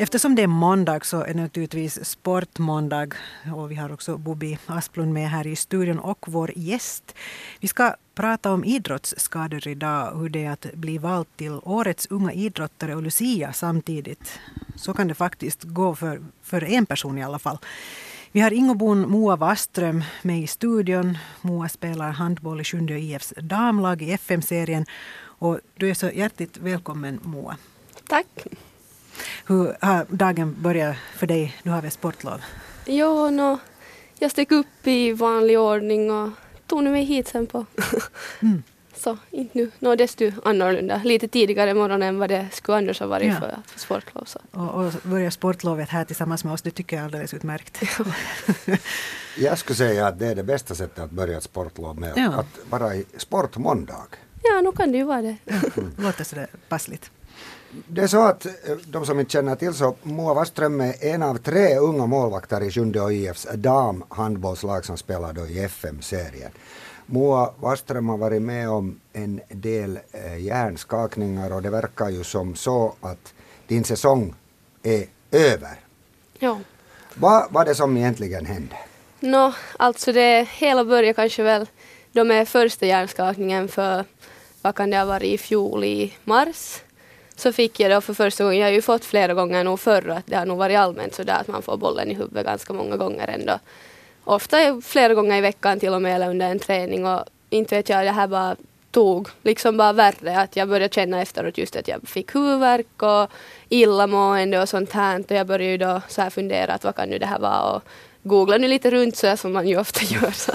Eftersom det är måndag så är det naturligtvis sportmåndag och vi har också Bobby Asplund med här i studion och vår gäst. Vi ska prata om idrottsskador idag, hur det är att bli vald till årets unga idrottare och Lucia samtidigt. Så kan det faktiskt gå för, för en person i alla fall. Vi har Ingobon Moa Waström med i studion. Moa spelar handboll i Sjunde IFs damlag i FM-serien. Och du är så hjärtligt välkommen Moa. Tack. Hur har dagen börjat för dig? Du har väl sportlov? Jo, no, jag steg upp i vanlig ordning och tog mig hit sen på. mm. Så inte nu. No, desto annorlunda. Lite tidigare morgon än vad det skulle annars ha varit ja. för, för sportlov. Så. Och, och börja sportlovet här tillsammans med oss, det tycker jag är alldeles utmärkt. jag skulle säga att det är det bästa sättet att börja ett sportlov med. Ja. Att vara i sportmåndag. Ja, nu kan det ju vara det. Låter sådär passligt. Det är så att eh, de som inte känner till så Moa Waström är en av tre unga målvakter i Sjunde IFs damhandbollslag som spelar då i FM-serien. Moa Waström har varit med om en del eh, hjärnskakningar och det verkar ju som så att din säsong är över. Ja. Vad var det som egentligen hände? Nå, alltså det hela började kanske väl då med första hjärnskakningen för vad kan det ha varit i fjol i mars så fick jag då för första gången, jag har ju fått flera gånger nog förr att det har nog varit allmänt sådär att man får bollen i huvudet ganska många gånger ändå. Ofta flera gånger i veckan till och med eller under en träning och inte vet jag, det här bara tog liksom bara värre att jag började känna efteråt just att jag fick huvudvärk och illamående och sånt här och jag började ju då så här fundera att vad kan nu det här vara och googla nu lite runt så som man ju ofta gör så.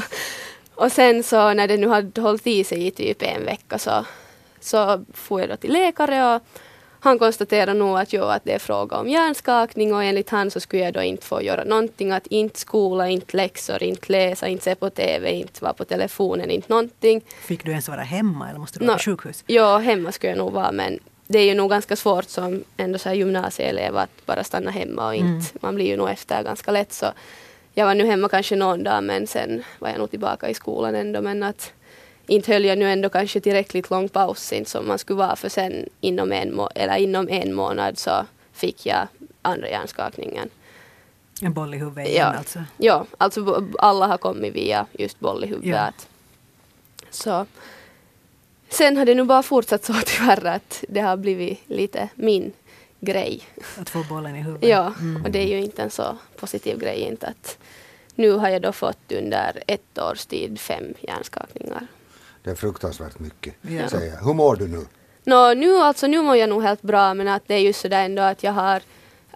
Och sen så när det nu hade hållit i sig i typ en vecka så, så får jag då till läkare och han konstaterar nog att, jo, att det är fråga om hjärnskakning och enligt han så skulle jag då inte få göra någonting, att inte skola, inte läxor, inte läsa, inte se på TV, inte vara på telefonen, inte någonting. Fick du ens vara hemma eller måste du vara no, på sjukhus? Ja, hemma skulle jag nog vara men det är ju nog ganska svårt som ändå så här gymnasieelev att bara stanna hemma och inte, mm. man blir ju nog efter ganska lätt så jag var nu hemma kanske någon dag men sen var jag nog tillbaka i skolan ändå men att inte höll jag nu ändå kanske tillräckligt lång paus som man skulle vara för sen inom en, må eller inom en månad så fick jag andra hjärnskakningen. En boll i huvudet igen ja. alltså? Ja, alltså alla har kommit via just boll i huvudet. Ja. Så. Sen har det nog bara fortsatt så tyvärr att det har blivit lite min grej. Att få bollen i huvudet? Ja, mm. och det är ju inte en så positiv grej inte att nu har jag då fått under ett års tid fem hjärnskakningar. Det är fruktansvärt mycket. Ja. Säger. Hur mår du nu? No, nu, alltså, nu mår jag nog helt bra men att det är just sådär ändå att jag har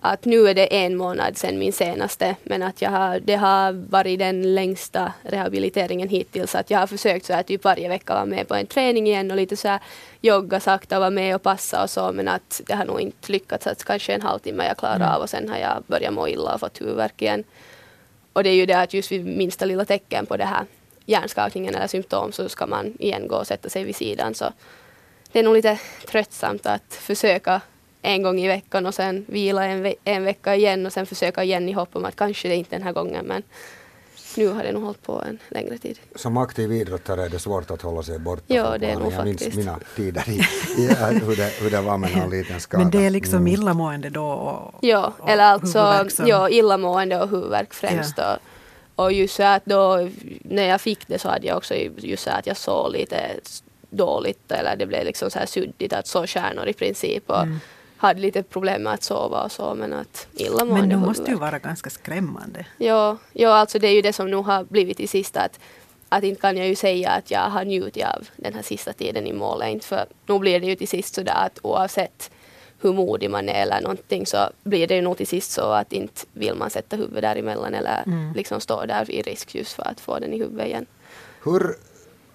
att nu är det en månad sedan min senaste men att jag har, det har varit den längsta rehabiliteringen hittills. Att jag har försökt så här typ varje vecka vara med på en träning igen och lite så här jogga sakta, vara med och passa och så men att det har nog inte lyckats. Att kanske en halvtimme jag klarar mm. av och sen har jag börjat må illa och fått huvudvärk igen. Och det är ju det att just vid minsta lilla tecken på det här hjärnskakningen eller symptom så ska man igen gå och sätta sig vid sidan. Så det är nog lite tröttsamt att försöka en gång i veckan och sen vila en, ve en vecka igen och sen försöka igen i hopp om att kanske det inte den här gången men nu har det nog hållit på en längre tid. Som aktiv idrottare är det svårt att hålla sig borta ja, det är nog Jag minns faktiskt. mina tider i, i hur, det, hur det var med någon liten skada. Men det är liksom mm. illamående då? Och, ja, och eller alltså ja, illamående och huvudvärk främst. Ja. Och, och just så att då när jag fick det så hade jag också just så att jag såg lite dåligt eller det blev liksom så här suddigt att så stjärnor i princip. Och mm. Hade lite problem med att sova och så men att illamående. Men det måste ju vara ganska skrämmande. Ja, ja, alltså det är ju det som nu har blivit i sista att att inte kan jag ju säga att jag har njutit av den här sista tiden i målet. För nu blir det ju till sist sådär att oavsett hur modig man är eller någonting så blir det ju nog till sist så att inte vill man sätta huvudet däremellan eller mm. liksom stå där i risk just för att få den i huvudet igen. Hur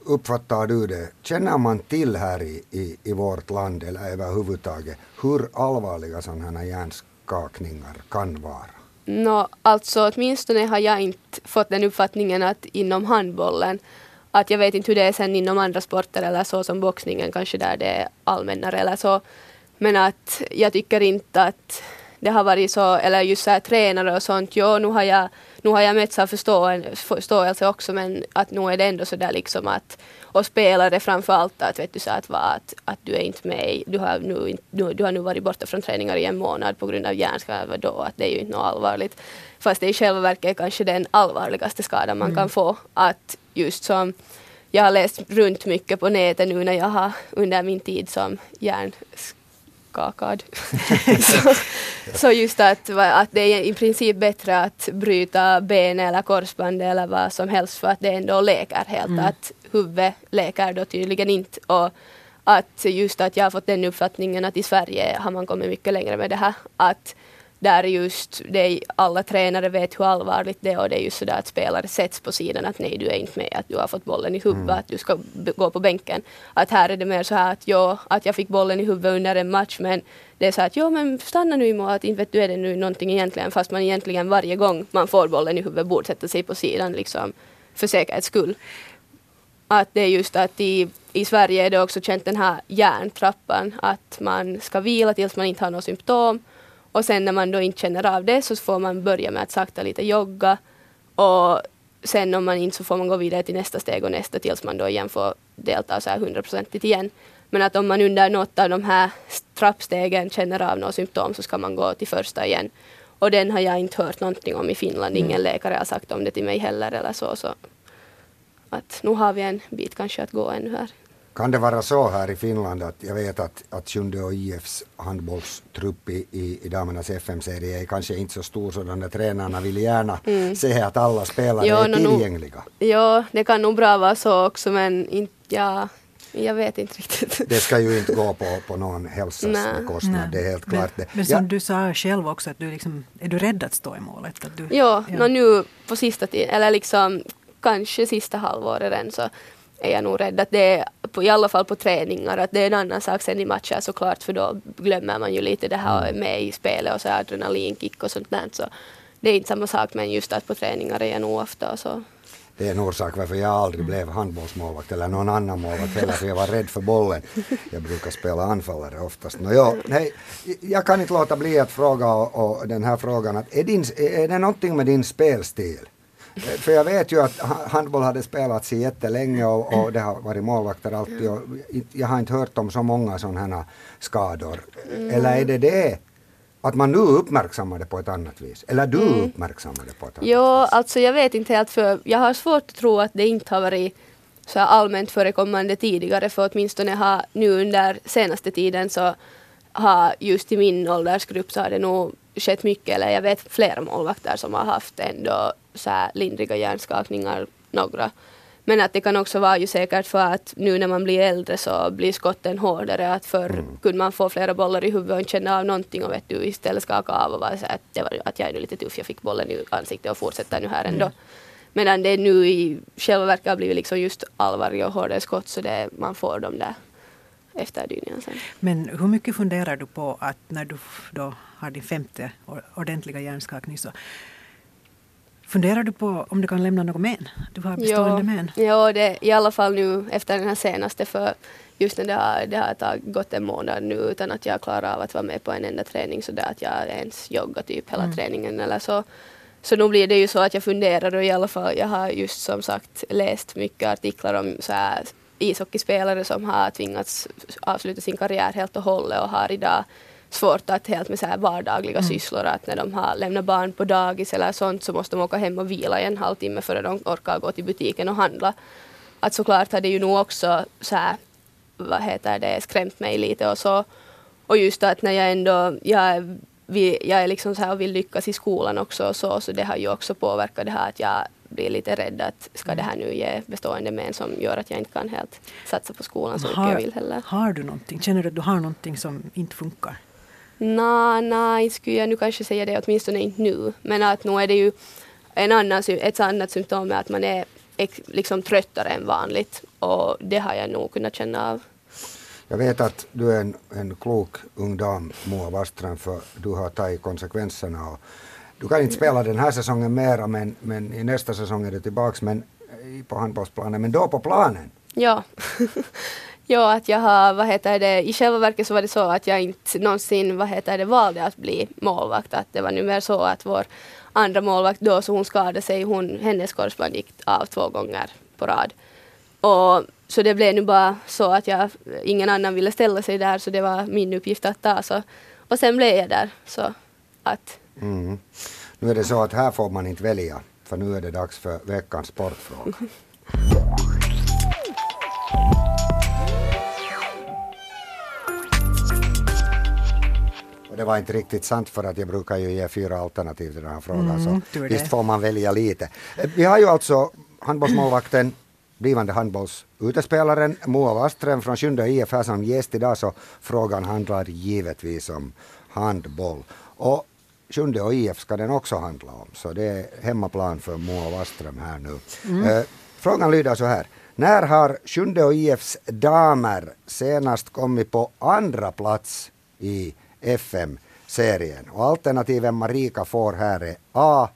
uppfattar du det? Känner man till här i, i, i vårt land eller överhuvudtaget hur allvarliga sådana här hjärnskakningar kan vara? No, alltså åtminstone har jag inte fått den uppfattningen att inom handbollen att jag vet inte hur det är sen inom andra sporter eller så som boxningen kanske där det är allmännare eller så men att jag tycker inte att det har varit så, eller just så här, tränare och sånt, jo nu har jag, nu har jag mötts av förståelse också men att nu är det ändå så där liksom att och spelare framför allt att, vet du, så att, att, att du är inte med, du har, nu, du, du har nu varit borta från träningar i en månad på grund av hjärnskada då, att det är ju inte något allvarligt. Fast det i själva verket är kanske den allvarligaste skadan man mm. kan få. Att just som jag har läst runt mycket på nätet nu när jag har under min tid som hjärnskakad. så, så just att, att det är i princip bättre att bryta ben eller korsband eller vad som helst för att det ändå läker helt. Mm. Att huvudet läker då tydligen inte. Och att just att jag har fått den uppfattningen att i Sverige har man kommit mycket längre med det här. Att där just det alla tränare vet hur allvarligt det är och det är just sådär att spelare sätts på sidan att nej du är inte med, att du har fått bollen i huvudet, mm. att du ska gå på bänken. Att här är det mer så här att ja, att jag fick bollen i huvudet under en match men det är så att ja men stanna nu i mål, att inte vet du är det nu någonting egentligen fast man egentligen varje gång man får bollen i huvudet borde sätta sig på sidan liksom för säkerhets skull. Att det är just att i, i Sverige är det också känt den här järntrappan att man ska vila tills man inte har några symptom och sen när man då inte känner av det så får man börja med att sakta lite jogga och sen om man inte så får man gå vidare till nästa steg och nästa tills man då igen får delta så här hundraprocentigt igen. Men att om man under något av de här trappstegen känner av några symptom så ska man gå till första igen. Och den har jag inte hört någonting om i Finland. Ingen mm. läkare har sagt om det till mig heller eller så. så att nu har vi en bit kanske att gå ännu här. Kan det vara så här i Finland att jag vet att, att Sjunde och IFs handbollstrupp i, i, i damernas FM-serie är kanske inte så stor så de där tränarna vill gärna mm. se att alla spelare jo, är no, tillgängliga. Ja, det kan nog bra vara så också men inte, ja, jag vet inte riktigt. Det ska ju inte gå på, på någon hälsas bekostnad, det är helt men, klart. Det. Men som ja. du sa själv också, att du liksom, är du rädd att stå i målet? Att du, ja, ja. No, nu på sista tiden, eller liksom kanske sista halvåret än så är jag nog rädd att det är, på, i alla fall på träningar, att det är en annan sak sen i matcher såklart för då glömmer man ju lite det här mm. med i spelet och så adrenalinkick och sånt där. Så det är inte samma sak men just att på träningar är jag nog ofta så. Det är en orsak varför jag aldrig blev handbollsmålvakt eller någon annan målvakt heller, för jag var rädd för bollen. Jag brukar spela anfallare oftast. No, jo, nej, jag kan inte låta bli att fråga och, och den här frågan, att är, din, är det någonting med din spelstil? För jag vet ju att handboll hade spelats jättelänge och, och det har varit målvakter alltid och jag har inte hört om så många sådana här skador. Mm. Eller är det det att man nu uppmärksammar det på ett annat vis? Eller du mm. uppmärksammar det på ett annat jo, vis? Jo, alltså jag vet inte helt för jag har svårt att tro att det inte har varit så allmänt förekommande tidigare för åtminstone har nu under senaste tiden så har just i min åldersgrupp så har det nog skett mycket, eller jag vet flera målvakter som har haft ändå så här lindriga hjärnskakningar, några. Men att det kan också vara ju säkert för att nu när man blir äldre så blir skotten hårdare. Att förr mm. kunde man få flera bollar i huvudet och känna av någonting och vet du istället skaka av och vara så att, det var, att jag är nu lite tuff, jag fick bollen i ansiktet och fortsätter nu här ändå. Mm. Medan det nu i själva verket har blivit liksom just allvarliga och hårdare skott så det, man får dem där efterdyningarna sen. Men hur mycket funderar du på att när du då har din femte ordentliga hjärnskakning så Funderar du på om du kan lämna något men? Du har bestående jo, men. Ja, det, i alla fall nu efter den här senaste för just när det har, det har tagit, gått en månad nu utan att jag klarar av att vara med på en enda träning så där att jag ens joggar typ hela mm. träningen eller så. Så nu blir det ju så att jag funderar och i alla fall jag har just som sagt läst mycket artiklar om så här ishockeyspelare som har tvingats avsluta sin karriär helt och hållet och har idag svårt att helt med så här vardagliga mm. sysslor att när de har lämnat barn på dagis eller sånt så måste de åka hem och vila i en halvtimme före de orkar gå till butiken och handla. Att såklart har det ju nog också så här, vad heter det, skrämt mig lite och så. Och just att när jag ändå, jag, jag är liksom så här och vill lyckas i skolan också och så, så det har ju också påverkat det här att jag blir lite rädd att ska det här nu ge bestående men som gör att jag inte kan helt satsa på skolan så mycket jag vill heller. Har du någonting, känner du att du har någonting som inte funkar? Nej, nej, skulle jag nu kanske säga det åtminstone inte nu. Men att nu är det ju en annan, ett annat symptom är att man är liksom tröttare än vanligt. Och det har jag nog kunnat känna av. Jag vet att du är en, en klok ung dam, Moa Waström, för du har tagit konsekvenserna. Och du kan inte spela den här säsongen mera, men, men i nästa säsong är du tillbaks men, på handbollsplanen, men då på planen. Ja. Ja, att jag har, vad heter det, i själva verket så var det så att jag inte någonsin, vad heter det, valde att bli målvakt. Att det var nu mer så att vår andra målvakt då, så hon skadade sig, hon, hennes korsband gick av två gånger på rad. Och så det blev nu bara så att jag, ingen annan ville ställa sig där så det var min uppgift att ta. Så, och sen blev jag där. Så att. Mm. Nu är det så att här får man inte välja för nu är det dags för veckans sportfråga. det var inte riktigt sant för att jag brukar ju ge fyra alternativ till den här frågan. Mm, så visst får man välja lite. Vi har ju alltså handbollsmålvakten blivande handbollsutespelaren Moa Waström från Sjunde IF här som gäst idag så frågan handlar givetvis om handboll. Och Sjunde och IF ska den också handla om så det är hemmaplan för Moa Waström här nu. Mm. Eh, frågan lyder så här. När har Sjunde och IFs damer senast kommit på andra plats i FM-serien? Och alternativen Marika får här är A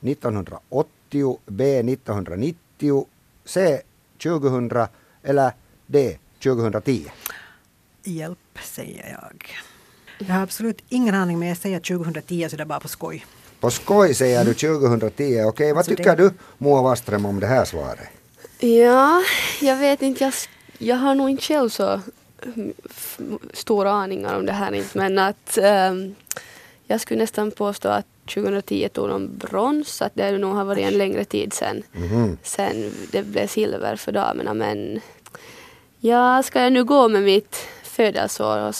1980, B 1990, C 2000 eller D 2010? Hjälp, säger jag. Jag har absolut ingen aning men jag säger 2010 så det är bara på skoj. På skoj säger du 2010, okej. Okay. Vad alltså tycker det... du Moa Waström om det här svaret? Ja, jag vet inte. Jag, jag har nog inte själv så stora aningar om det här inte men att um, jag skulle nästan påstå att 2010 tog de brons, att det nog har varit en längre tid sen, mm. sen det blev silver för damerna. Men ja, ska jag nu gå med mitt födelseår och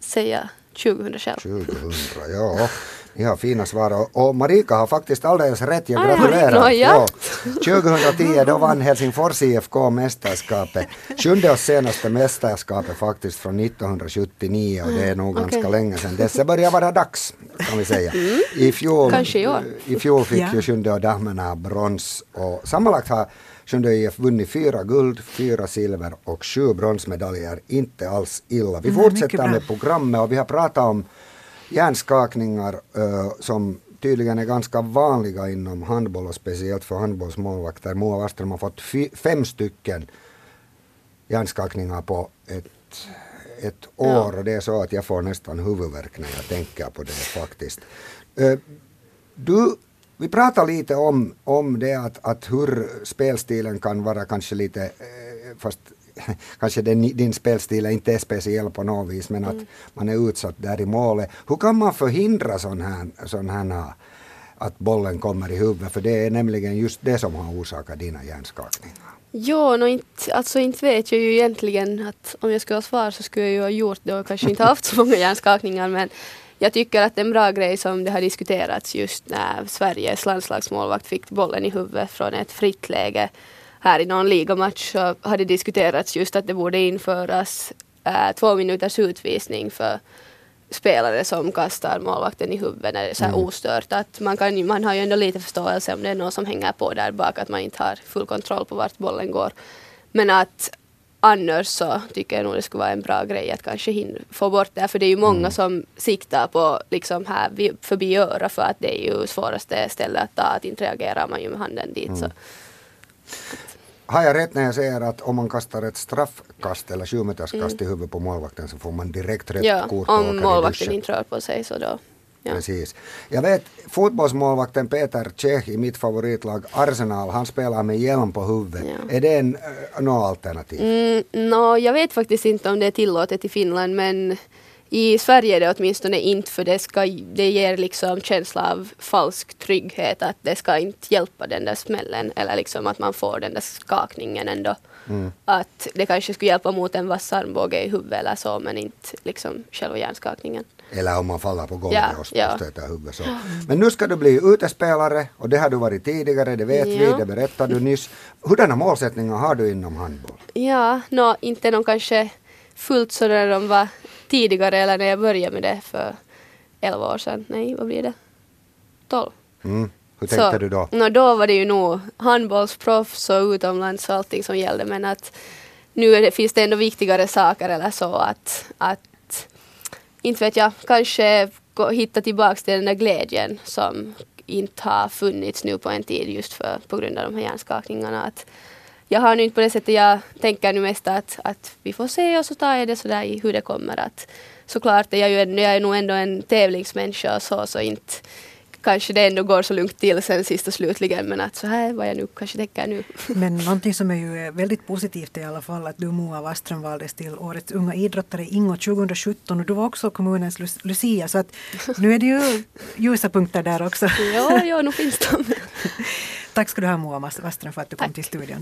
säga 2000 själv? 2000, ja. Har fina svar och, Marika har faktiskt alldeles rätt, jag gratulerar. Ah, ja. ja. 2010 då vann Helsingfors IFK mästerskapet. Sjunde och senaste mästerskapet faktiskt från 1979 och det är nog okay. ganska länge sedan dess. Det börjar vara dags kan vi säga. Mm. I, fjol, i I fjol fick ja. ju Sjunde och damerna brons och sammanlagt har Sjunde IF vunnit fyra guld, fyra silver och sju bronsmedaljer. Inte alls illa. Vi mm, fortsätter med programmet och vi har pratat om hjärnskakningar uh, som tydligen är ganska vanliga inom handboll och speciellt för handbollsmålvakter. Moa Waström har fått fem stycken hjärnskakningar på ett, ett år ja. och det är så att jag får nästan huvudvärk när jag tänker på det faktiskt. Uh, du, vi pratar lite om, om det att, att hur spelstilen kan vara kanske lite, eh, fast kanske den, din spelstil inte är speciell på något vis, men att mm. man är utsatt där i målet. Hur kan man förhindra sån här, sån här att bollen kommer i huvudet? För det är nämligen just det som har orsakat dina hjärnskakningar. Jo, no, inte, alltså inte vet jag ju egentligen att om jag skulle ha svar så skulle jag ju ha gjort det och kanske inte haft så många hjärnskakningar men jag tycker att en bra grej som det har diskuterats just när Sveriges landslagsmålvakt fick bollen i huvudet från ett fritt läge här i någon ligamatch så har det diskuterats just att det borde införas äh, två minuters utvisning för spelare som kastar målvakten i huvudet när det är så här mm. ostört. Att man, kan, man har ju ändå lite förståelse om det är någon som hänger på där bak, att man inte har full kontroll på vart bollen går. Men att annars så tycker jag nog det skulle vara en bra grej att kanske få bort det. För det är ju många mm. som siktar på liksom här förbi öra för att det är ju svåraste stället att ta, att inte reagerar man ju med handen dit. Mm. Så. Har jag rätt när jag säger att om man kastar ett straffkast eller sjumeterskast mm. i huvudet på målvakten så får man direkt rött ja, kort om målvakten inte rör på sig så då. Ja. Precis. Jag vet fotbollsmålvakten Peter Cech i mitt favoritlag Arsenal, han spelar med hjälm på huvudet. Ja. Är det en, uh, något alternativ? Mm, no, jag vet faktiskt inte om det är tillåtet i Finland men i Sverige är det åtminstone inte för det, ska, det ger liksom känsla av falsk trygghet att det ska inte hjälpa den där smällen eller liksom att man får den där skakningen ändå. Mm. Att det kanske skulle hjälpa mot en vass armbåge i huvudet eller så men inte liksom själva hjärnskakningen. Eller om man faller på golvet ja, och ja. stöter huvudet så. Men nu ska du bli utespelare och det har du varit tidigare, det vet ja. vi, det berättade du nyss. Hurdana målsättningar har du inom handboll? Ja, no, inte någon kanske fullt så där de var tidigare eller när jag började med det för 11 år sedan. Nej, vad blir det? 12. Mm. Hur tänkte så, du då? No, då var det ju nog handbollsproffs och utomlands och allting som gällde men att nu det, finns det ändå viktigare saker eller så att, att inte vet jag, kanske hitta tillbaka till den där glädjen som inte har funnits nu på en tid just för, på grund av de här hjärnskakningarna. Att jag har nu inte på det sättet, jag tänker nu mest att, att vi får se och så tar jag det sådär i hur det kommer. Att, såklart är jag, ju, jag är nog ändå en tävlingsmänniska och så, så inte kanske det ändå går så lugnt till sen sist och slutligen men att så här vad jag nu kanske tänker nu. Men någonting som är ju väldigt positivt i alla fall att du Moa Waström valdes till Årets unga idrottare Ingo 2017 och du var också kommunens Lucia så att nu är det ju ljusa punkter där också. ja, ja, nu finns de. Tack ska du ha Moa Waström för att du kom till studion.